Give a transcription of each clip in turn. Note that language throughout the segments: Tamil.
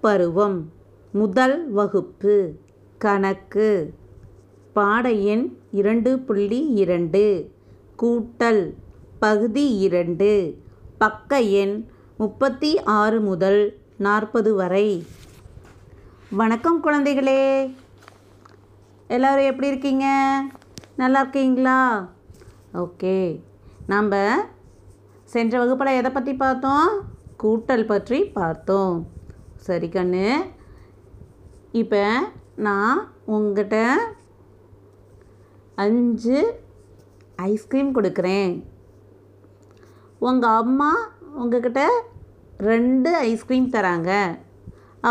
பருவம். முதல் வகுப்பு. கணக்கு. பாட எண் இரண்டு புள்ளி இரண்டு. கூட்டல். பகுதி இரண்டு. பக்க எண் முப்பத்தி ஆறு முதல் நாற்பது வரை. வணக்கம் குழந்தைகளே. எல்லோரும் எப்படி இருக்கீங்க? நல்லா இருக்கீங்களா? ஓகே. நம்ம சென்ற வகுப்பில் எதை பற்றி பார்த்தோம்? கூட்டல் பற்றி பார்த்தோம். சரி கண்ணு இப்போ நான் உங்ககிட்ட அஞ்சு ஐஸ்கிரீம் கொடுக்குறேன். உங்கள் அம்மா உங்ககிட்ட ரெண்டு ஐஸ்கிரீம் தராங்க.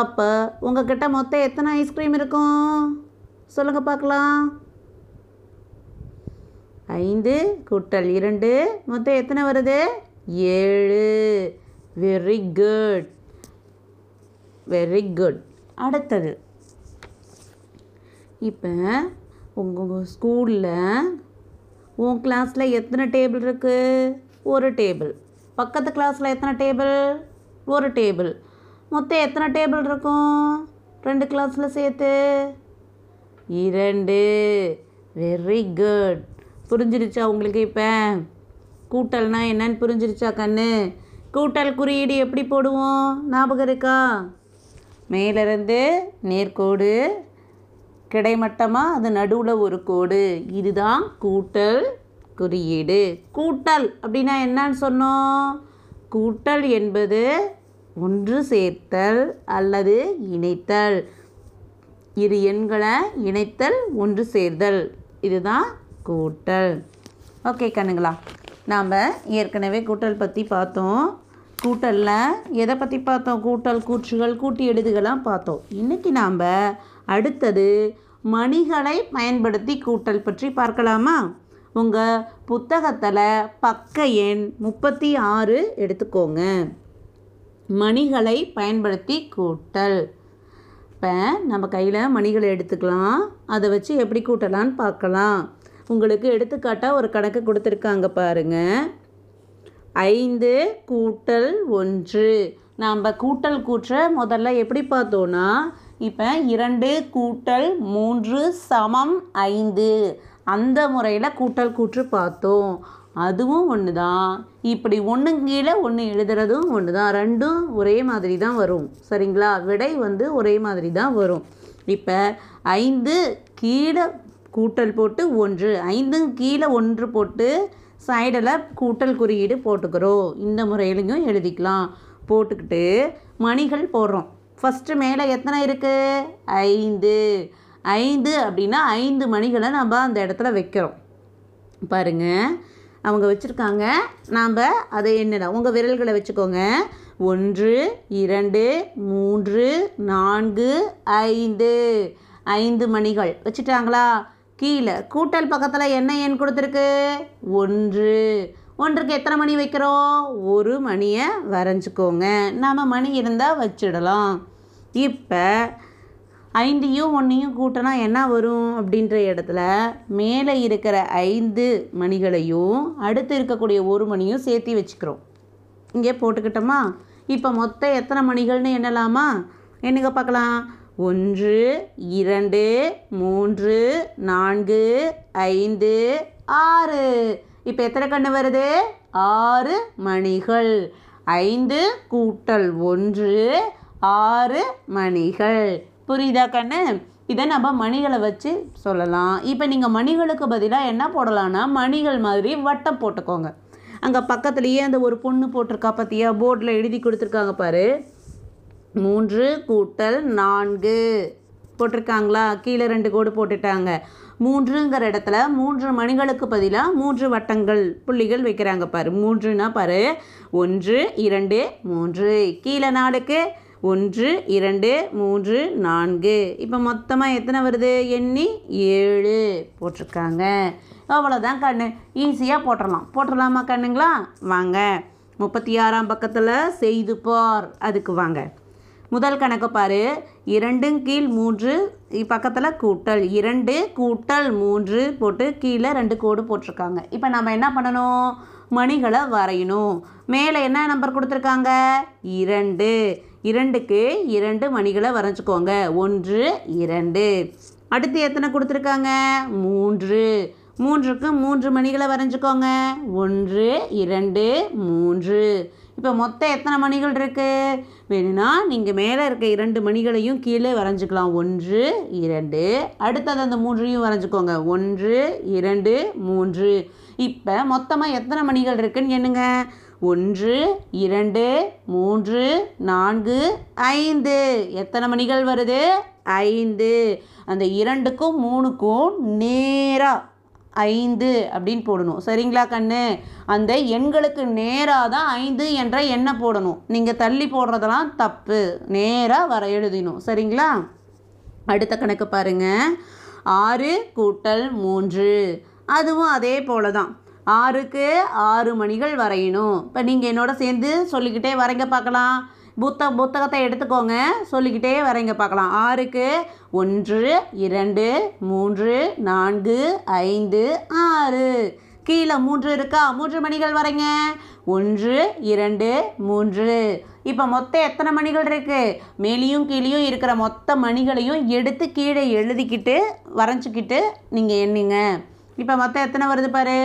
அப்போ உங்ககிட்ட மொத்தம் எத்தனை ஐஸ்கிரீம் இருக்கும்? சொல்லுங்கள் பார்க்கலாம். ஐந்து கூட்டல் இரண்டு மொத்தம் எத்தனை வருது? ஏழு. வெரி குட் வெரி குட் அடுத்தது. இப்போ உங்கள் ஸ்கூலில் உன் கிளாஸில் எத்தனை டேபிள் இருக்குது ஒரு டேபிள் பக்கத்து கிளாஸில் எத்தனை டேபிள் ஒரு டேபிள் மொத்தம் எத்தனை டேபிள் இருக்கும்? ரெண்டு கிளாஸில் சேர்த்து. இரண்டு. வெரி குட் புரிஞ்சிருச்சா உங்களுக்கு இப்போ? கூட்டல்னா என்னன்னு புரிஞ்சிருச்சா கண்ணு? கூட்டல் குறியீடு எப்படி போடுவோம்? ஞாபகம் இருக்கா? மேலிருந்து நேர்கோடு கிடைமட்டமாக அது நடுவில் ஒரு கோடு. இதுதான் கூட்டல் குறியீடு. கூட்டல் அப்படின்னா என்னன்னு சொன்னோம்? கூட்டல் என்பது ஒன்று சேர்த்தல் அல்லது இணைத்தல். இரு எண்களை இணைத்தல் ஒன்று சேர்தல் இதுதான் கூட்டல். ஓகே கண்ணுங்களா நாம் ஏற்கனவே கூட்டல் பற்றி பார்த்தோம். கூட்டலில்? எதை பற்றி பார்த்தோம்? கூட்டல் கூற்றுகள் கூட்டி எழுதுகளாம் பார்த்தோம். இன்றைக்கி நாம் அடுத்தது மணிகளை பயன்படுத்தி கூட்டல் பற்றி பார்க்கலாமா? உங்கள் புத்தகத்தில் பக்க எண் முப்பத்தி ஆறு எடுத்துக்கோங்க. மணிகளை பயன்படுத்தி கூட்டல். இப்போ நம்ம கையில் மணிகளை எடுத்துக்கலாம். அதை வச்சு எப்படி கூட்டலான்னு பார்க்கலாம். உங்களுக்கு எடுத்துக்காட்டாக ஒரு கணக்கு கொடுத்துருக்காங்க பாருங்கள் ஐந்து கூட்டல் ஒன்று. நாம் கூட்டல் கூற்ற முதல்ல எப்படி பார்த்தோன்னா இப்போ இரண்டு கூட்டல் மூன்று சமம் ஐந்து. அந்த முறையில் கூட்டல் கூற்று பார்த்தோம். அதுவும் ஒன்று தான் இப்படி ஒன்று கீழே ஒன்று எழுதுறதும் ஒன்று தான் ரெண்டும் ஒரே மாதிரி தான் வரும். சரிங்களா? விடை வந்து ஒரே மாதிரி தான் வரும். இப்போ ஐந்து கீழே கூட்டல் போட்டு ஒன்று. ஐந்தும் கீழே ஒன்று போட்டு சைடில் கூட்டல் குறியீடு போட்டுக்கிறோம். இந்த முறையிலையும் எழுதிக்கலாம். போட்டுக்கிட்டு மணிகள் போடுறோம். ஃபஸ்ட்டு மேலே எத்தனை இருக்குது ஐந்து. ஐந்து அப்படின்னா ஐந்து மணிகளை நம்ம அந்த இடத்துல வைக்கிறோம். பாருங்க. அவங்க வச்சுருக்காங்க. நாம் அதை என்னடா? உங்கள் விரல்களை வச்சுக்கோங்க. ஒன்று இரண்டு மூன்று நான்கு ஐந்து. ஐந்து மணிகள். வச்சுட்டாங்களா? கீழே கூட்டல் பக்கத்தில் என்ன எண் கொடுத்துருக்கு? ஒன்று. ஒன்றுக்கு எத்தனை மணி வைக்கிறோம்? ஒரு மணியை வரைஞ்சிக்கோங்க. நாம் மணி இருந்தால் வச்சிடலாம். இப்போ ஐந்தையும் ஒன்றையும் கூட்டினா என்ன வரும் அப்படின்ற இடத்துல மேலே இருக்கிற ஐந்து மணிகளையும் அடுத்து இருக்கக்கூடிய ஒரு மணியும் சேர்த்து வச்சுக்கிறோம். இங்கே போட்டுக்கிட்டோமா? இப்போ மொத்தம் எத்தனை மணிகள்னு எண்ணலாமா? என்னங்க பார்க்கலாம்? ஒன்று இரண்டு மூன்று நான்கு ஐந்து ஆறு. இப்போ எத்தனை கண்ணு வருது? ஆறு மணிகள். ஐந்து கூட்டல் ஒன்று ஆறு மணிகள். புரியுதா கண்ணு? இதை நம்ம மணிகளை வச்சு சொல்லலாம். இப்போ நீங்கள் மணிகளுக்கு பதிலாக என்ன போடலான்னா மணிகள் மாதிரி வட்டம் போட்டுக்கோங்க. அங்கே பக்கத்துலேயே அந்த ஒரு பொண்ணு போட்டிருக்கா பார்த்தியா போர்டில் எழுதி கொடுத்துருக்காங்க பாரு. மூன்று கூட்டல் நான்கு. போட்டிருக்காங்களா? கீழே ரெண்டு கோடு போட்டுட்டாங்க. மூன்றுங்கிற இடத்துல மூன்று மணிகளுக்கு பதிலாக மூன்று வட்டங்கள் புள்ளிகள் வைக்கிறாங்க பாரு. மூன்றுனா பாரு. ஒன்று இரண்டு மூன்று. கீழே நாடுக்கு ஒன்று இரண்டு மூன்று நான்கு. இப்போ மொத்தமாக எத்தனை வருது? எண்ணி ஏழு போட்டிருக்காங்க. அவ்வளோதான் கண்ணு. ஈஸியாக போட்டுடலாம் போட்டுடலாமா கண்ணுங்களா? வாங்க. முப்பத்தி ஆறாம் பக்கத்தில் செய்து பார். அதுக்கு வாங்க. முதல் கணக்கு பாரு. இரண்டும் கீழ் மூன்று பக்கத்தில் கூட்டல். இரண்டு கூட்டல் மூன்று போட்டு கீழே ரெண்டு கோடு போட்டிருக்காங்க. இப்போ நம்ம என்ன பண்ணணும்? மணிகளை வரையணும். மேலே என்ன நம்பர் கொடுத்துருக்காங்க? இரண்டு. இரண்டுக்கு இரண்டு மணிகளை வரைஞ்சிக்கோங்க. ஒன்று இரண்டு. அடுத்து எத்தனை கொடுத்துருக்காங்க? மூன்று. மூன்றுக்கு மூன்று மணிகளை வரைஞ்சிக்கோங்க. ஒன்று இரண்டு மூன்று. இப்போ மொத்தம் எத்தனை மணிகள் இருக்குது வேணும்னா நீங்கள் மேலே இருக்க இரண்டு மணிகளையும் கீழே வரைஞ்சிக்கலாம். ஒன்று இரண்டு. அடுத்தது அந்த மூன்றையும் வரைஞ்சிக்கோங்க. ஒன்று இரண்டு மூன்று. இப்போ மொத்தமாக எத்தனை மணிகள் இருக்குன்னு எண்ணுங்க. ஒன்று இரண்டு மூன்று நான்கு ஐந்து. எத்தனை மணிகள் வருது? ஐந்து. அந்த இரண்டுக்கும் மூணுக்கும் நேராக ஐந்து அப்படின்னு போடணும். சரிங்களா கண்ணு? அந்த எண்களுக்கு நேராக தான் ஐந்து என்ற எண்ணை போடணும். நீங்கள் தள்ளி போடுறதெல்லாம் தப்பு. நேராக வர எழுதினோம் சரிங்களா? அடுத்த கணக்கு பாருங்கள் ஆறு கூட்டல் மூன்று. அதுவும் அதே போல தான் ஆறுக்கு ஆறு மணிகள் வரையணும். இப்போ நீங்கள் என்னோட சேர்ந்து சொல்லிக்கிட்டே வரைங்க பார்க்கலாம். புத்த புத்தகத்தை எடுத்துக்கோங்க. சொல்லிக்கிட்டே வரீங்க பார்க்கலாம். ஆறுக்கு ஒன்று இரண்டு மூன்று நான்கு ஐந்து ஆறு. கீழே மூன்று இருக்கா? மூன்று மணிகள் வரைங்க ஒன்று இரண்டு மூன்று. இப்போ மொத்தம் எத்தனை மணிகள் இருக்குது மேலேயும் கீழேயும் இருக்கிற மொத்த மணிகளையும் எடுத்து கீழே எழுதிக்கிட்டு வரைஞ்சிக்கிட்டு நீங்கள் எண்ணுங்க. இப்போ மொத்தம் எத்தனை வருது பாரு?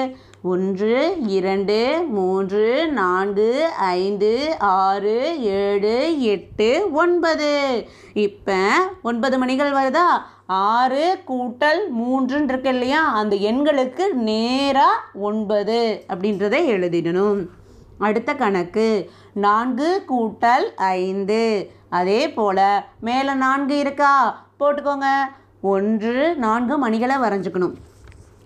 ஒன்று இரண்டு மூன்று நான்கு ஐந்து ஆறு ஏழு எட்டு ஒன்பது. இப்போ ஒன்பது மணிகள் வருதா? ஆறு கூட்டல் மூன்றுன்னு இருக்கு இல்லையா? அந்த எண்களுக்கு நேராக ஒன்பது அப்படின்றத எழுதிடணும். அடுத்த கணக்கு நான்கு கூட்டல் ஐந்து. அதே போல் மேலே நான்கு இருக்கா? போட்டுக்கோங்க. ஒன்று நான்கு மணிகளை வரைஞ்சிக்கணும்.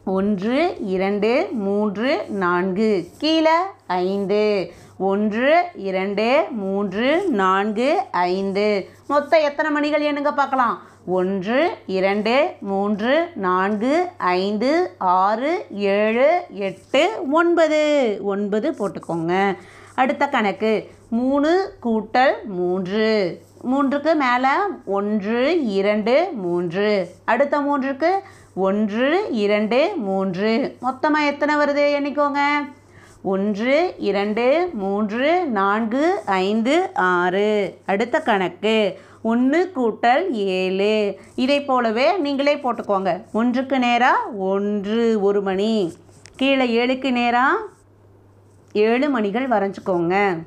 ஒன்று இரண்டு மூன்று நான்கு. கீழே ஐந்து. ஒன்று இரண்டு மூன்று நான்கு ஐந்து. மொத்தம் எத்தனை மணிகள் எண்ணுங்க பார்க்கலாம்? ஒன்று இரண்டு மூன்று நான்கு ஐந்து ஆறு ஏழு எட்டு ஒன்பது. ஒன்பது போட்டுக்கோங்க. அடுத்த கணக்கு. மூணு கூட்டல் மூன்று. மூன்றுக்கு மேலே ஒன்று இரண்டு மூன்று. அடுத்த மூன்றுக்கு ஒன்று இரண்டு மூன்று. மொத்தமாக எத்தனை வருது எண்ணிக்கோங்க? ஒன்று இரண்டு மூன்று நான்கு ஐந்து ஆறு. அடுத்த கணக்கு ஒன்று கூட்டல் ஏழு. இதை போலவே நீங்களே போட்டுக்கோங்க. ஒன்றுக்கு நேராக ஒன்று ஒரு மணி. கீழே ஏழுக்கு நேராக ஏழு மணிகள் வரைஞ்சிக்கோங்க.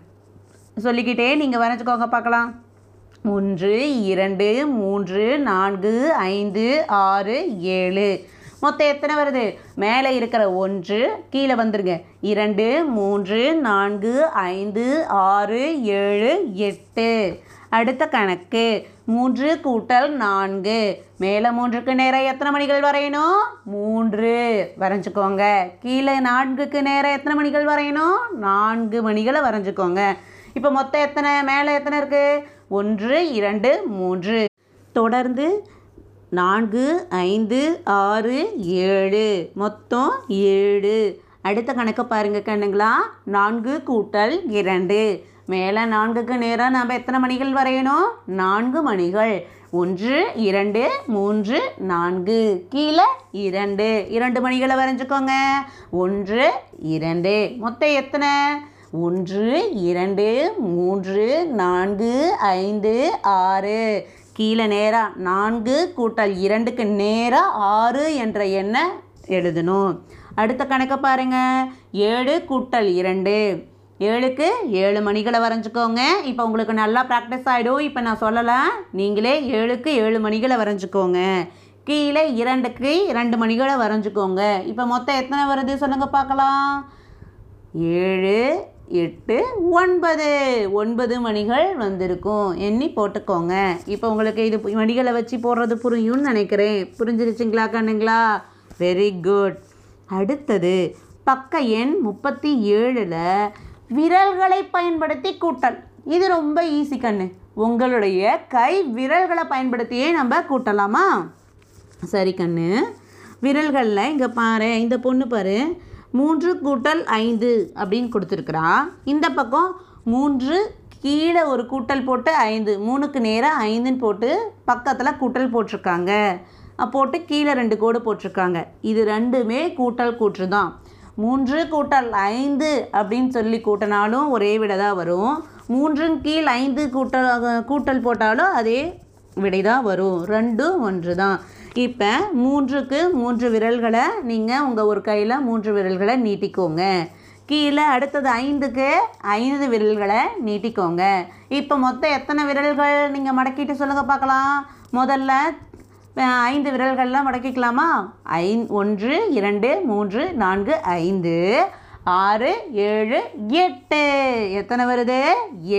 சொல்லிக்கிட்டே நீங்கள் வரைஞ்சிக்கோங்க பார்க்கலாம். ஒன்று இரண்டு மூன்று நான்கு ஐந்து ஆறு ஏழு. மொத்தம் எத்தனை வருது? மேலே இருக்கிற ஒன்று கீழே வந்துருங்க. இரண்டு மூன்று நான்கு ஐந்து ஆறு ஏழு எட்டு. அடுத்த கணக்கு மூன்று கூட்டல் நான்கு. மேலே மூன்றுக்கு நேரம் எத்தனை மணிகள் வரையணும்? மூன்று. வரைஞ்சிக்கோங்க. கீழே நான்குக்கு நேரம் எத்தனை மணிகள் வரையணும்? நான்கு மணிகளை வரைஞ்சிக்கோங்க. இப்போ மொத்தம் எத்தனை? மேலே எத்தனை இருக்குது ஒன்று இரண்டு மூன்று. தொடர்ந்து நான்கு ஐந்து ஆறு ஏழு. மொத்தம் ஏழு. அடுத்த கணக்கை பாருங்க கண்ணுங்களா. நான்கு கூட்டல் இரண்டு. மேலே நான்குக்கு நேராக நாம் எத்தனை மணிகள் வரையணும்? நான்கு மணிகள். ஒன்று இரண்டு மூன்று நான்கு. கீழே இரண்டு. இரண்டு மணிகளை வரைஞ்சிக்கோங்க. ஒன்று இரண்டு. மொத்தம் எத்தனை? ஒன்று இரண்டு மூன்று நான்கு ஐந்து ஆறு. கீழே நேராக நான்கு கூட்டல் இரண்டுக்கு நேராக ஆறு என்ற எண்ணை எழுதணும். அடுத்த கணக்கை பாருங்க. ஏழு கூட்டல் இரண்டு. ஏழுக்கு ஏழு மணிகளை வரைஞ்சிக்கோங்க. இப்போ உங்களுக்கு நல்லா ப்ராக்டிஸ் ஆகிடும் இப்போ நான் சொல்லலை. நீங்களே ஏழுக்கு ஏழு மணிகளை வரைஞ்சிக்கோங்க. கீழே இரண்டுக்கு இரண்டு மணிகளை வரைஞ்சிக்கோங்க. இப்போ மொத்தம் எத்தனை வருது சொல்லுங்கள் பார்க்கலாம். ஏழு எட்டு ஒன்பது. ஒன்பது மணிகள் வந்திருக்கும். எண்ணி போட்டுக்கோங்க. இப்போ உங்களுக்கு இது மணிகளை வச்சு போடுறது புரியும்னு நினைக்கிறேன். புரிஞ்சிருச்சுங்களா கண்ணுங்களா? வெரி குட் அடுத்தது பக்க எண் முப்பத்தி ஏழில் விரல்களை பயன்படுத்தி கூட்டல். இது ரொம்ப ஈஸி கண்ணு. உங்களுடைய கை விரல்களை பயன்படுத்தியே நம்ம கூட்டலாமா? சரி கண்ணு. விரல்களில் இங்கே பாரு இந்த பொண்ணு பாரு. மூன்று கூட்டல் ஐந்து அப்படின்னு கொடுத்துருக்குறா இந்த பக்கம் மூன்று கீழே ஒரு கூட்டல் போட்டு ஐந்து மூணுக்கு நேராக ஐந்துன்னு போட்டு பக்கத்தில் கூட்டல் போட்டிருக்காங்க. போட்டு கீழே ரெண்டு கோடு போட்டிருக்காங்க. இது ரெண்டுமே கூட்டல் கூற்று தான். மூன்று கூட்டல் ஐந்து அப்படின்னு சொல்லி கூட்டினாலும் ஒரே விட தான் வரும். மூன்றின் கீழ் ஐந்து கூட்டல் கூட்டல் போட்டாலும் அதே விடை தான் வரும். ரெண்டும் ஒன்று தான். இப்போ மூன்றுக்கு மூன்று விரல்களை நீங்கள் உங்கள் ஒரு கையில் மூன்று விரல்களை நீட்டிக்கோங்க. கீழே அடுத்தது ஐந்துக்கு ஐந்து விரல்களை நீட்டிக்கோங்க. இப்போ மொத்தம் எத்தனை விரல்கள் நீங்கள் மடக்கிட்டு சொல்லுங்கள் பார்க்கலாம். முதல்ல ஐந்து விரல்கள்லாம் மடக்கிக்கலாமா? ஐ ஒன்று இரண்டு மூன்று நான்கு ஐந்து ஆறு ஏழு எட்டு. எத்தனை வருது?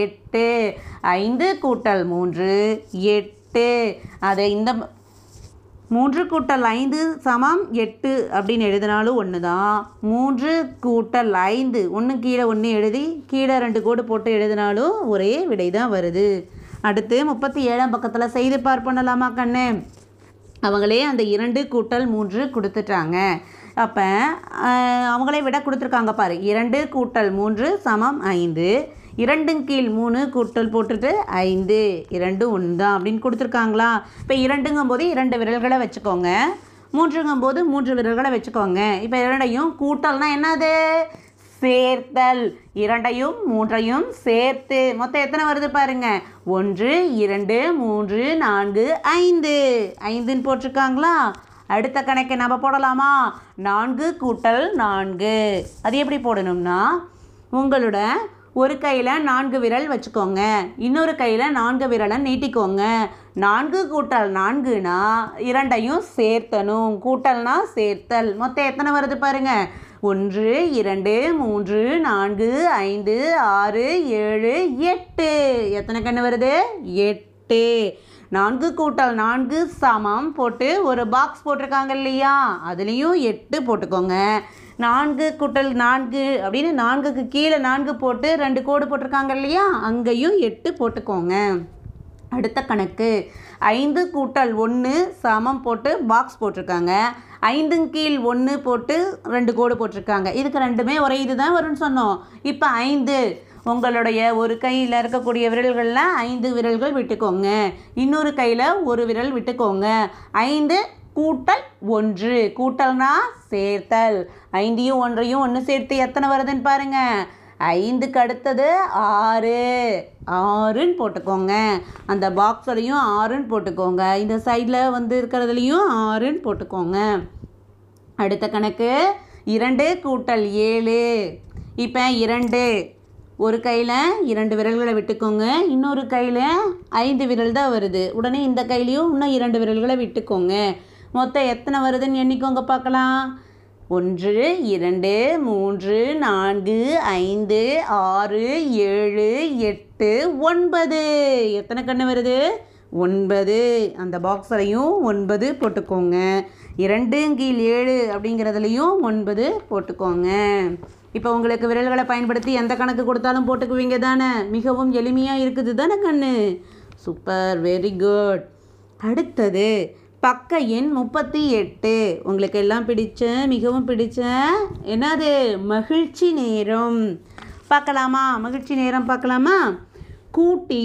எட்டு. ஐந்து கூட்டல் மூன்று எட்டு. அதை இந்த மூன்று கூட்டல் ஐந்து சமம் எட்டு அப்படின்னு எழுதினாலும் ஒன்று தான் மூன்று கூட்டல் ஐந்து. ஒன்று கீழே ஒன்று எழுதி கீழே ரெண்டு கோடு போட்டு எழுதினாலும் ஒரே விடை தான் வருது. அடுத்து முப்பத்தி ஏழாம் பக்கத்தில் செய்து பார் பண்ணலாமா கண்ணு? அவங்களே அந்த இரண்டு கூட்டல் மூன்று கொடுத்துட்டாங்க. அப்போ அவங்களே விட கொடுத்துருக்காங்க பாரு. இரண்டு கூட்டல் மூன்று சமம் ஐந்து. இரண்டும் கீழ் மூணு கூட்டல் போட்டுட்டு ஐந்து இரண்டு ஒன்று தான் அப்படின்னு கொடுத்துருக்காங்களா? இப்போ இரண்டுங்கும் போது இரண்டு விரல்களை வச்சுக்கோங்க. மூன்றுங்கும் போது மூன்று விரல்களை வச்சுக்கோங்க. இப்போ இரண்டையும் கூட்டல்னா என்னது? சேர்த்தல். இரண்டையும் மூன்றையும் சேர்த்து. மொத்தம் எத்தனை வருது பாருங்க? ஒன்று இரண்டு மூன்று நான்கு ஐந்து. ஐந்துன்னு போட்டிருக்காங்களா? அடுத்த கணக்கை நம்ம போடலாமா? நான்கு கூட்டல் நான்கு. அது எப்படி போடணும்னா உங்களோட ஒரு கையில் நான்கு விரல் வச்சுக்கோங்க. இன்னொரு கையில் நான்கு விரலை நீட்டிக்கோங்க. நான்கு கூட்டல் நான்குனா இரண்டையும் சேர்த்தணும். கூட்டல்னா சேர்த்தல். மொத்தம் எத்தனை வருது பாருங்கள் ஒன்று இரண்டு மூன்று நான்கு ஐந்து ஆறு ஏழு எட்டு. எத்தனை கண்ணு வருது? எட்டு. நான்கு கூட்டல் நான்கு சமம் போட்டு ஒரு பாக்ஸ் போட்டிருக்காங்க இல்லையா? அதுலேயும் எட்டு போட்டுக்கோங்க. நான்கு கூட்டல் நான்கு அப்படின்னு நான்குக்கு கீழே நான்கு போட்டு ரெண்டு கோடு போட்டிருக்காங்க இல்லையா? அங்கேயும் எட்டு போட்டுக்கோங்க. அடுத்த கணக்கு. ஐந்து கூட்டல் ஒன்று சமம் போட்டு பாக்ஸ் போட்டிருக்காங்க. ஐந்து கீழ் ஒன்று போட்டு ரெண்டு கோடு போட்டிருக்காங்க. இதுக்கு ரெண்டுமே ஒரே இது தான் வரும்னு சொன்னோம். இப்போ ஐந்து. உங்களுடைய ஒரு கையில் இருக்கக்கூடிய விரல்களில் ஐந்து விரல்கள் விட்டுக்கோங்க. இன்னொரு கையில் ஒரு விரல் விட்டுக்கோங்க. ஐந்து கூட்டல் ஒன்று. கூட்டல்னா சேர்த்தல். ஐந்தையும் ஒன்றையும் ஒன்று சேர்த்து எத்தனை வருதுன்னு பாருங்க. ஐந்துக்கு அடுத்தது ஆறு. ஆறுன்னு போட்டுக்கோங்க. அந்த பாக்ஸோடையும் ஆறுன்னு போட்டுக்கோங்க. இந்த சைடில் வந்து இருக்கிறதுலையும் ஆறுன்னு போட்டுக்கோங்க. அடுத்த கணக்கு இரண்டு கூட்டல் ஏழு. இப்போ இரண்டு. ஒரு கையில் இரண்டு விரல்களை விட்டுக்கோங்க. இன்னொரு கையில் ஐந்து விரல் தான் வருது. உடனே இந்த கையிலையும் இன்னும் இரண்டு விரல்களை விட்டுக்கோங்க. மொத்தம் எத்தனை வருதுன்னு எண்ணிக்கோங்க பார்க்கலாம். ஒன்று இரண்டு மூன்று நான்கு ஐந்து ஆறு ஏழு எட்டு ஒன்பது. எத்தனை கண்ணு வருது? ஒன்பது. அந்த பாக்ஸ்லையும் ஒன்பது போட்டுக்கோங்க. இரண்டு கீழ் ஏழு அப்படிங்கிறதுலையும் ஒன்பது போட்டுக்கோங்க. இப்போ உங்களுக்கு விரல்களை பயன்படுத்தி எந்த கணக்கு கொடுத்தாலும் போட்டுக்குவீங்க தானே? மிகவும் எளிமையாக இருக்குது தானே கண்ணு? சூப்பர் வெரி குட் அடுத்தது பக்க எண் முப்பத்தி எட்டு. உங்களுக்கு எல்லாம் பிடிச்ச மிகவும் பிடிச்ச என்னது? மகிழ்ச்சி நேரம். பார்க்கலாமா? மகிழ்ச்சி நேரம் பார்க்கலாமா? கூட்டி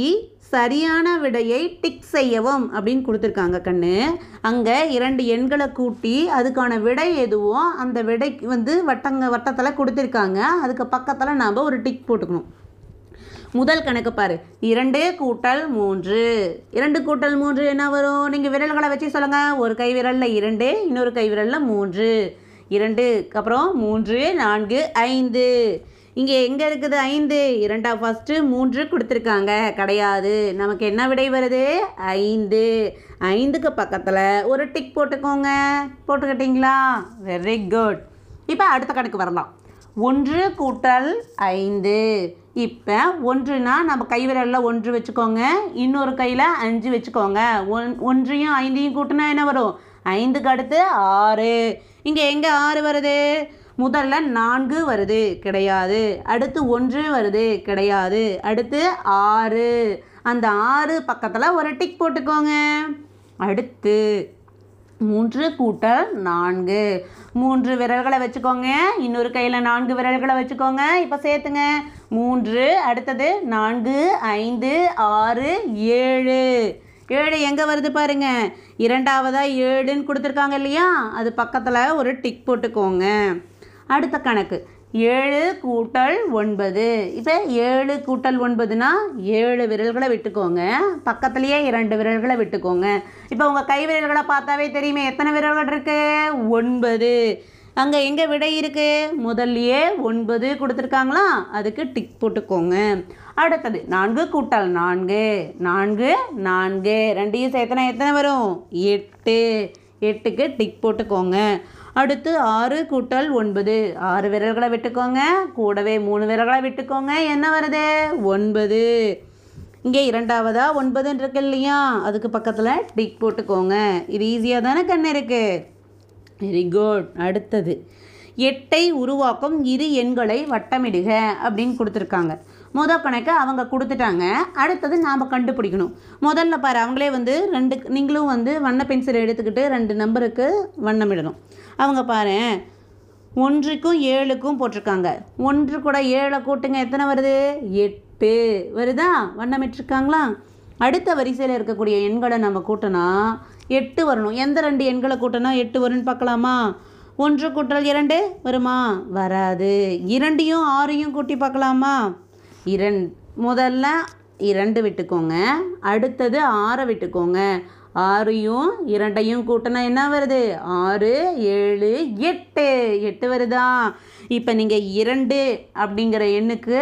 சரியான விடையை டிக் செய்யவும் அப்படின்னு கொடுத்துருக்காங்க கண்ணு. அங்கே இரண்டு எண்களை கூட்டி அதுக்கான விடை எதுவோ அந்த விடைக்கு வந்து வட்டங்க வட்டத்தில் கொடுத்துருக்காங்க. அதுக்கு பக்கத்தில் நாம் ஒரு டிக் போட்டுக்கணும். முதல் கணக்கு பாரு. இரண்டு கூட்டல் மூன்று. இரண்டு கூட்டல் மூன்று என்ன வரும்? நீங்கள் விரல்களை வச்சு சொல்லுங்கள் ஒரு கை விரலில் இரண்டு இன்னொரு கை விரலில் மூன்று. இரண்டு அப்புறம் மூன்று நான்கு ஐந்து. இங்கே எங்கே இருக்குது ஐந்து? இரண்டா ஃபஸ்ட்டு மூன்று கொடுத்துருக்காங்க. கிடையாது. நமக்கு என்ன விடை வருது? ஐந்து. ஐந்துக்கு பக்கத்தில் ஒரு டிக் போட்டுக்கோங்க. போட்டுக்கிட்டீங்களா? வெரி குட் இப்போ அடுத்த கணக்கு வரலாம். ஒன்று கூட்டல் ஐந்து. இப்போ ஒன்றுனா நம்ம கைவிரலில் ஒன்று வச்சுக்கோங்க இன்னொரு கையில் அஞ்சு வச்சுக்கோங்க. ஒன் ஒன்றையும் ஐந்தையும் கூட்டினா என்ன வரும்? ஐந்துக்கு அடுத்து ஆறு. இங்கே எங்கே ஆறு வருது? முதல்ல நான்கு வருது கிடையாது. அடுத்து ஒன்று வருது கிடையாது. அடுத்து ஆறு. அந்த ஆறு பக்கத்தில் ஒரு டிக் போட்டுக்கோங்க. அடுத்து மூன்று கூட்டல் நான்கு. மூன்று விரல்களை வச்சுக்கோங்க. இன்னொரு கையில் நான்கு விரல்களை வச்சுக்கோங்க. இப்போ சேர்த்துங்க. மூன்று அடுத்தது நான்கு ஐந்து ஆறு ஏழு. ஏழு எங்கே வருது பாருங்க. இரண்டாவதாக ஏழுன்னு கொடுத்துருக்காங்க இல்லையா? அது பக்கத்தில் ஒரு டிக் போட்டுக்கோங்க. அடுத்த கணக்கு. ஏழு கூட்டல் ஒன்பது. இப்போ ஏழு கூட்டல் ஒன்பதுனா ஏழு விரல்களை விட்டுக்கோங்க. பக்கத்துலேயே இரண்டு விரல்களை விட்டுக்கோங்க. இப்போ உங்கள் கை விரல்களை பார்த்தாவே தெரியுமே எத்தனை விரல்கள் இருக்குது ஒன்பது. அங்கே எங்கே விடை இருக்குது முதல்லையே ஒன்பது கொடுத்துருக்காங்களா? அதுக்கு டிக் போட்டுக்கோங்க. அடுத்தது நான்கு கூட்டல் நான்கு. நான்கு நான்கு. ரெண்டையும் சேர்த்தனா எத்தனை வரும்? எட்டு. எட்டுக்கு டிக் போட்டுக்கோங்க. அடுத்து ஆறு கூட்டல் ஒன்பது. ஆறு விரல்களை விட்டுக்கோங்க. கூடவே மூணு விரல்களை விட்டுக்கோங்க. என்ன வருது? ஒன்பது. இங்கே இரண்டாவதா? ஒன்பதுன்னு இருக்கு இல்லையா? அதுக்கு பக்கத்தில் டிக் போட்டுக்கோங்க. இது ஈஸியாக தானே கண் இருக்குது வெரி குட் அடுத்தது. எட்டை உருவாக்கும் இரு எண்களை வட்டமிடுக அப்படின்னு கொடுத்துருக்காங்க. முத கணக்கு அவங்க கொடுத்துட்டாங்க. அடுத்தது நாம் கண்டுபிடிக்கணும். முதல்ல பாரு அவங்களே வந்து ரெண்டு நீங்களும் வந்து வண்ண பென்சில் எடுத்துக்கிட்டு ரெண்டு நம்பருக்கு வண்ணமிடணும் அவங்க பாரு ஒன்றுக்கும் ஏழுக்கும் போட்டிருக்காங்க. ஒன்று கூட ஏழை கூட்டுங்க எத்தனை வருது? எட்டு. வருதா? வண்ணமிட்டிருக்காங்களா? அடுத்த வரிசையில் இருக்கக்கூடிய எண்களை நம்ம கூட்டினா எட்டு வரணும். எந்த ரெண்டு எண்களை கூட்டினா எட்டு வரும்னு பார்க்கலாமா? ஒன்று கூட்டல் இரண்டு வருமா? வராது. இரண்டையும் ஆறையும் கூட்டி பார்க்கலாமா? இரண் முதல்ல இரண்டு விட்டுக்கோங்க. அடுத்தது ஆறை விட்டுக்கோங்க. ஆறையும் இரண்டையும் கூட்டினா என்ன வருது? ஆறு ஏழு எட்டு. எட்டு வருதா? இப்போ நீங்கள் இரண்டு அப்படிங்கிற எண்ணுக்கு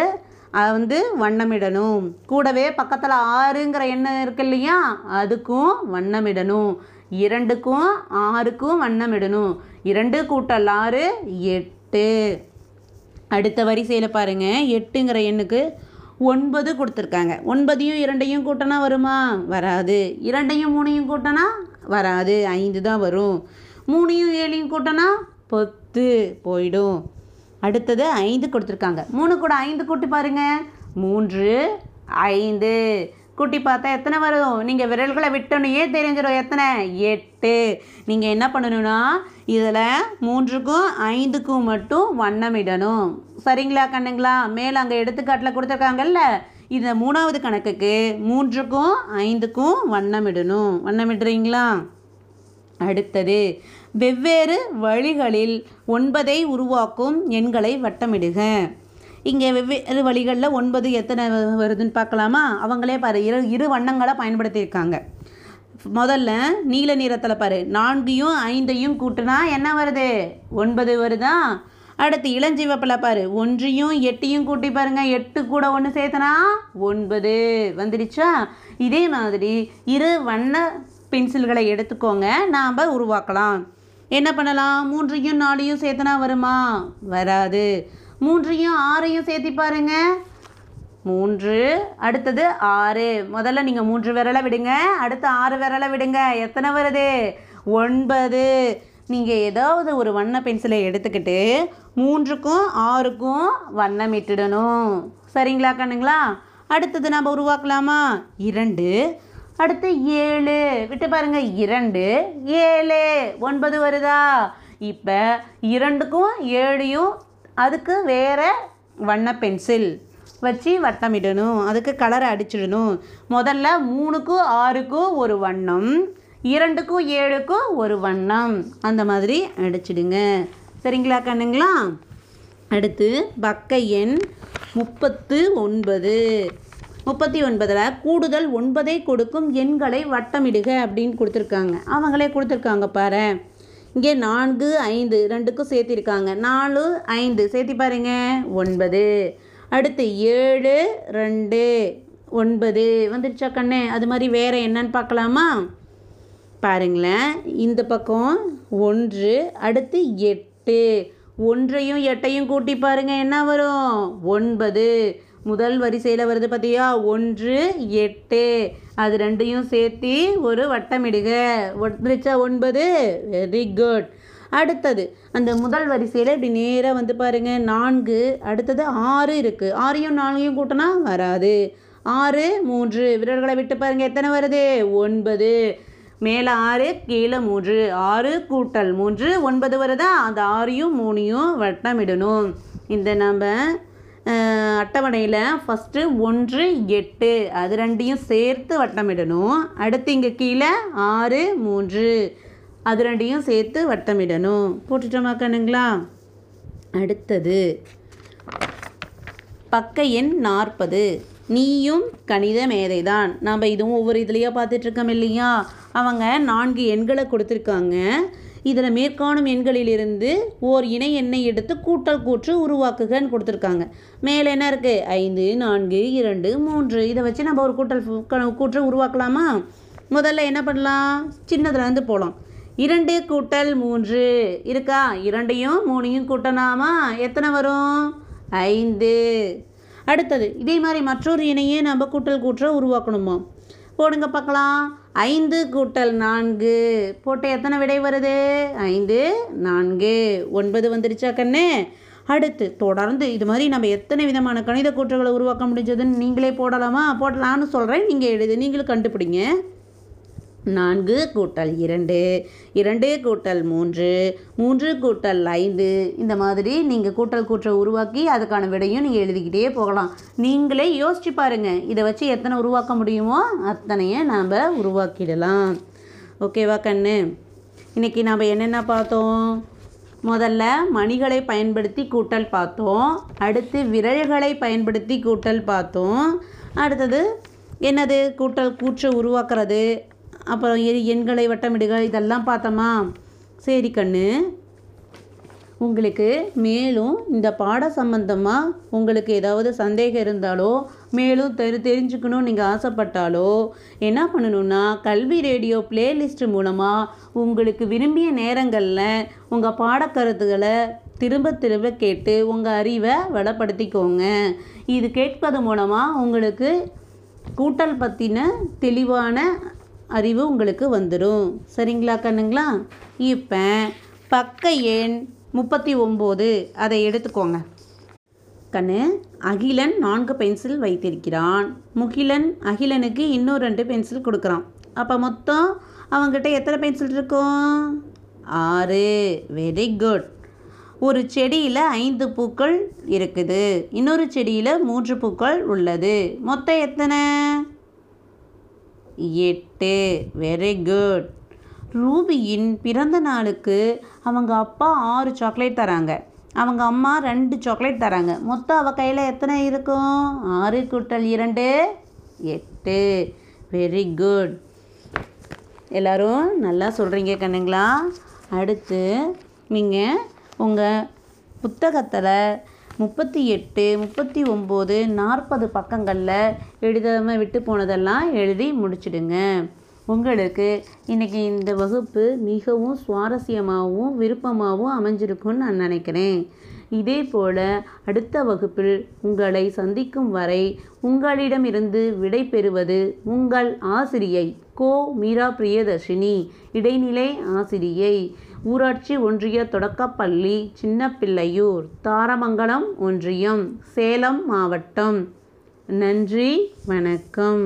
வந்து வண்ணமிடணும். கூடவே பக்கத்தில் ஆறுங்கிற எண்ணம் இருக்கு இல்லையா? அதுக்கும் வண்ணமிடணும். இரண்டுக்கும் ஆறுக்கும் வண்ணமிடணும். இரண்டு கூட்டல் ஆறு எட்டு. அடுத்த வரிசையில் பாருங்கள் எட்டுங்கிற எண்ணுக்கு ஒன்பது கொடுத்துருக்காங்க. ஒன்பதையும் இரண்டையும் கூட்டினா வருமா? வராது. இரண்டையும் மூணையும் கூட்டினா வராது. ஐந்து தான் வரும். மூணையும் ஏழையும் கூட்டினா பத்து போயிடும். அடுத்தது ஐந்து கொடுத்துருக்காங்க. மூணு கூட ஐந்து கூட்டி பாருங்க. மூன்று ஐந்து. கூட்டி பார்த்தா எத்தனை வரும்? நீங்கள் விரல்களை விட்டோன்னே தெரிஞ்சிடும் எத்தனை? எட்டு. நீங்கள் என்ன பண்ணணும்னா இதில் மூன்றுக்கும் ஐந்துக்கும் மட்டும் வண்ணமிடணும். சரிங்களா கண்ணுங்களா? மேலே அங்கே எடுத்துக்காட்டில் கொடுத்துருக்காங்கல்ல? இந்த மூணாவது கணக்குக்கு மூன்றுக்கும் ஐந்துக்கும் வண்ணமிடணும். வண்ணமிடுறீங்களா? அடுத்தது வெவ்வேறு வழிகளில் ஒன்பதை உருவாக்கும் எண்களை வட்டமிடுக. இங்கே வெவ்வேறு வழிகளில் ஒன்பது எத்தனை வருதுன்னு பார்க்கலாமா? அவங்களே பாரு இரு இரு வண்ணங்களை பயன்படுத்தியிருக்காங்க. முதல்ல நீல நிறத்தில் பாரு நான்கையும் ஐந்தையும் கூட்டினா என்ன வருது? ஒன்பது வருதா? அடுத்து இளஞ்சிவப்பில் பாரு ஒன்றையும் எட்டையும் கூட்டி பாருங்க எட்டு கூட ஒன்று சேர்த்தனா ஒன்பது. வந்துடுச்சா? இதே மாதிரி இரு வண்ண பென்சில்களை எடுத்துக்கோங்க நாம் உருவாக்கலாம். என்ன பண்ணலாம்? மூன்றையும் நாலையும் சேர்த்தனா வருமா? வராது. மூன்றையும் ஆறையும் சேர்த்தி பாருங்க. மூன்று அடுத்தது ஆறு. முதல்ல நீங்கள் மூன்று விரலை விடுங்க. அடுத்து ஆறு விரலை விடுங்க. எத்தனை வருது? ஒன்பது. நீங்கள் ஏதாவது ஒரு வண்ண பென்சிலை எடுத்துக்கிட்டு மூன்றுக்கும் ஆறுக்கும் வண்ணமிட்டுடணும் சரிங்களா கண்ணுங்களா? அடுத்தது நம்ம உருவாக்கலாமா? இரண்டு. அடுத்து ஏழு. விட்டு பாருங்க. இரண்டு. ஏழு. ஒன்பது வருதா? இப்போ இரண்டுக்கும் ஏழையும் அதுக்கு வேறு வண்ண பென்சில் வச்சு வட்டமிடணும். அதுக்கு கலரை அடிச்சிடணும். முதல்ல மூணுக்கும் ஆறுக்கும் ஒரு வண்ணம் இரண்டுக்கும் ஏழுக்கும் ஒரு வண்ணம். அந்த மாதிரி அடிச்சிடுங்க. சரிங்களா கண்ணுங்களா? அடுத்து பக்க எண் முப்பத்து ஒன்பது. முப்பத்தி ஒன்பதில் கூடுதல் ஒன்பதை கொடுக்கும் எண்களை வட்டமிடுக அப்படின்னு கொடுத்துருக்காங்க. அவங்களே கொடுத்துருக்காங்க பாரு இங்கே நான்கு ஐந்து ரெண்டுக்கும் சேர்த்திருக்காங்க. நாலு ஐந்து. சேர்த்தி பாருங்க. ஒன்பது. அடுத்து ஏழு ரெண்டு ஒன்பது. வந்துருச்சா கண்ணே? அது மாதிரி வேறு என்னன்னு பார்க்கலாமா? பாருங்களேன். இந்த பக்கம் ஒன்று அடுத்து எட்டு. ஒன்றையும் எட்டையும் கூட்டி பாருங்க. என்ன வரும்? ஒன்பது. முதல் வரிசையில் வருது பார்த்தியா ஒன்று எட்டு. அது ரெண்டையும் சேர்த்து ஒரு வட்டமிடுக. வந்துருச்சா ஒன்பது? வெரி குட் அடுத்தது அந்த முதல் வரிசையில் இப்படி நேராக வந்து பாருங்கள் நான்கு அடுத்தது ஆறு இருக்குது ஆறையும் நாலையும் கூட்டினா வராது. ஆறு மூன்று. விரல்களை விட்டு பாருங்கள் எத்தனை வருது? ஒன்பது. மேலே ஆறு கீழே மூன்று. ஆறு கூட்டல் மூன்று ஒன்பது வருதா? அந்த ஆறையும் மூணையும் வட்டமிடணும். இந்த நம்ம அட்டவணையில் ஃபஸ்ட்டு ஒன்று எட்டு. அது ரெண்டையும் சேர்த்து வட்டமிடணும். அடுத்து இங்கே கீழே ஆறு மூன்று. அது ரெண்டையும் சேர்த்து வட்டமிடணும். போட்டுட்டோமா கண்ணுங்களா? அடுத்தது பக்க எண் நாற்பது. நீயும் கணித மேதை தான் நாம் இதுவும் ஒவ்வொரு இதுலேயே பார்த்துட்ருக்கோம் இல்லையா? அவங்க நான்கு எண்களை கொடுத்துருக்காங்க. இதில் மேற்காணும் எண்களிலிருந்து ஓர் இணை எண்ணை எடுத்து கூட்டல் கூற்று உருவாக்குகன்னு கொடுத்துருக்காங்க. மேலே என்ன இருக்குது ஐந்து நான்கு இரண்டு மூன்று. இதை வச்சு நம்ம ஒரு கூட்டல் க- கூற்று உருவாக்கலாமா? முதல்ல என்ன பண்ணலாம்? சின்னதுலேருந்து போகலாம் இரண்டு கூட்டல் மூன்று. இருக்கா? இரண்டையும் மூணையும் கூட்டலாமா? எத்தனை வரும்? ஐந்து. அடுத்தது இதே மாதிரி மற்றொரு இணையை நம்ம கூட்டல் கூற்ற உருவாக்கணுமா? போடுங்க பார்க்கலாம். ஐந்து கூட்டல் நான்கு. போட்ட எத்தனை விடை வருது? ஐந்து நான்கு. ஒன்பது வந்துருச்சா கண்ணு? அடுத்து தொடர்ந்து இது மாதிரி நம்ம எத்தனை விதமான கணித கூற்றுகளை உருவாக்க முடிஞ்சதுன்னு நீங்களே போடலாமா? போடலான்னு சொல்கிறேன் நீங்கள் எழுது நீங்களும் கண்டுபிடிங்க. நான்கு கூட்டல் இரண்டு இரண்டு கூட்டல் மூன்று மூன்று கூட்டல் ஐந்து. இந்த மாதிரி நீங்கள் கூட்டல் கூற்றை உருவாக்கி அதுக்கான விடையும் நீங்கள் எழுதிக்கிட்டே போகலாம். நீங்களே யோசிச்சு பாருங்கள் இதை வச்சு எத்தனை உருவாக்க முடியுமோ அத்தனையை நாம் உருவாக்கிடலாம். ஓகேவா கண்ணு? இன்றைக்கி நாம் என்னென்ன பார்த்தோம்? முதல்ல மணிகளை பயன்படுத்தி கூட்டல் பார்த்தோம். அடுத்து விரல்களை பயன்படுத்தி கூட்டல் பார்த்தோம். அடுத்தது என்னது? கூட்டல் கூற்று உருவாக்குறது. அப்புறம் எண்களை வட்டமிடுக இதெல்லாம் பார்த்தோமா? சரி கண்ணு. உங்களுக்கு மேலும் இந்த பாட சம்பந்தமாக உங்களுக்கு ஏதாவது சந்தேகம் இருந்தாலோ மேலும் தெரி தெரிஞ்சுக்கணும்னு நீங்கள் ஆசைப்பட்டாலோ என்ன பண்ணணும்னா கல்வி ரேடியோ பிளேலிஸ்ட் மூலமாக உங்களுக்கு விரும்பிய நேரங்களில் உங்கள் பாடக்கருத்துக்களை திரும்ப திரும்ப கேட்டு உங்கள் அறிவை வளப்படுத்திக்கோங்க. இது கேட்பது மூலமாக உங்களுக்கு கூட்டல் பற்றின தெளிவான அறிவு உங்களுக்கு வந்துடும் சரிங்களா கண்ணுங்களா? இப்போ பக்க எண் முப்பத்தி ஒம்பது அதை எடுத்துக்கோங்க. கண்ணு அகிலன் நான்கு பென்சில் வைத்திருக்கிறான். முகிலன் அகிலனுக்கு இன்னும் ரெண்டு பென்சில் கொடுக்குறான். அப்போ மொத்தம் அவங்ககிட்ட எத்தனை பென்சில் இருக்கும்? ஆறு. வெரி குட் ஒரு செடியில் ஐந்து பூக்கள் இருக்குது. இன்னொரு செடியில் மூன்று பூக்கள் உள்ளது. மொத்தம் எத்தனை? எட்டு. வெரி குட் ரூபியின் பிறந்த நாளுக்கு அவங்க அப்பா ஆறு சாக்லேட் தராங்க. அவங்க அம்மா ரெண்டு சாக்லேட் தராங்க. மொத்தம் அவள் கையில் எத்தனை இருக்கும்? ஆறு கூட்டல் இரண்டு எட்டு. வெரி குட் எல்லோரும் நல்லா சொல்கிறீங்க கண்ணுங்களா? அடுத்து நீங்கள் உங்கள் புத்தகத்தில் முப்பத்தி எட்டு முப்பத்தி ஒம்பது நாற்பது பக்கங்களில் எழுதாமல் விட்டு போனதெல்லாம் எழுதி முடிச்சிடுங்க. உங்களுக்கு இன்றைக்கி இந்த வகுப்பு மிகவும் சுவாரஸ்யமாகவும் விருப்பமாகவும் அமைஞ்சிருக்கும்னு நான் நினைக்கிறேன். இதே போல் அடுத்த வகுப்பில் உங்களை சந்திக்கும் வரை உங்களிடமிருந்து விடை பெறுவது உங்கள் ஆசிரியை கோ மீரா பிரியதர்ஷினி இடைநிலை ஆசிரியை. ஊராட்சி ஒன்றிய தொடக்கப்பள்ளி சின்னப்பிள்ளையூர் தாரமங்கலம் ஒன்றியம் சேலம் மாவட்டம். நன்றி வணக்கம்.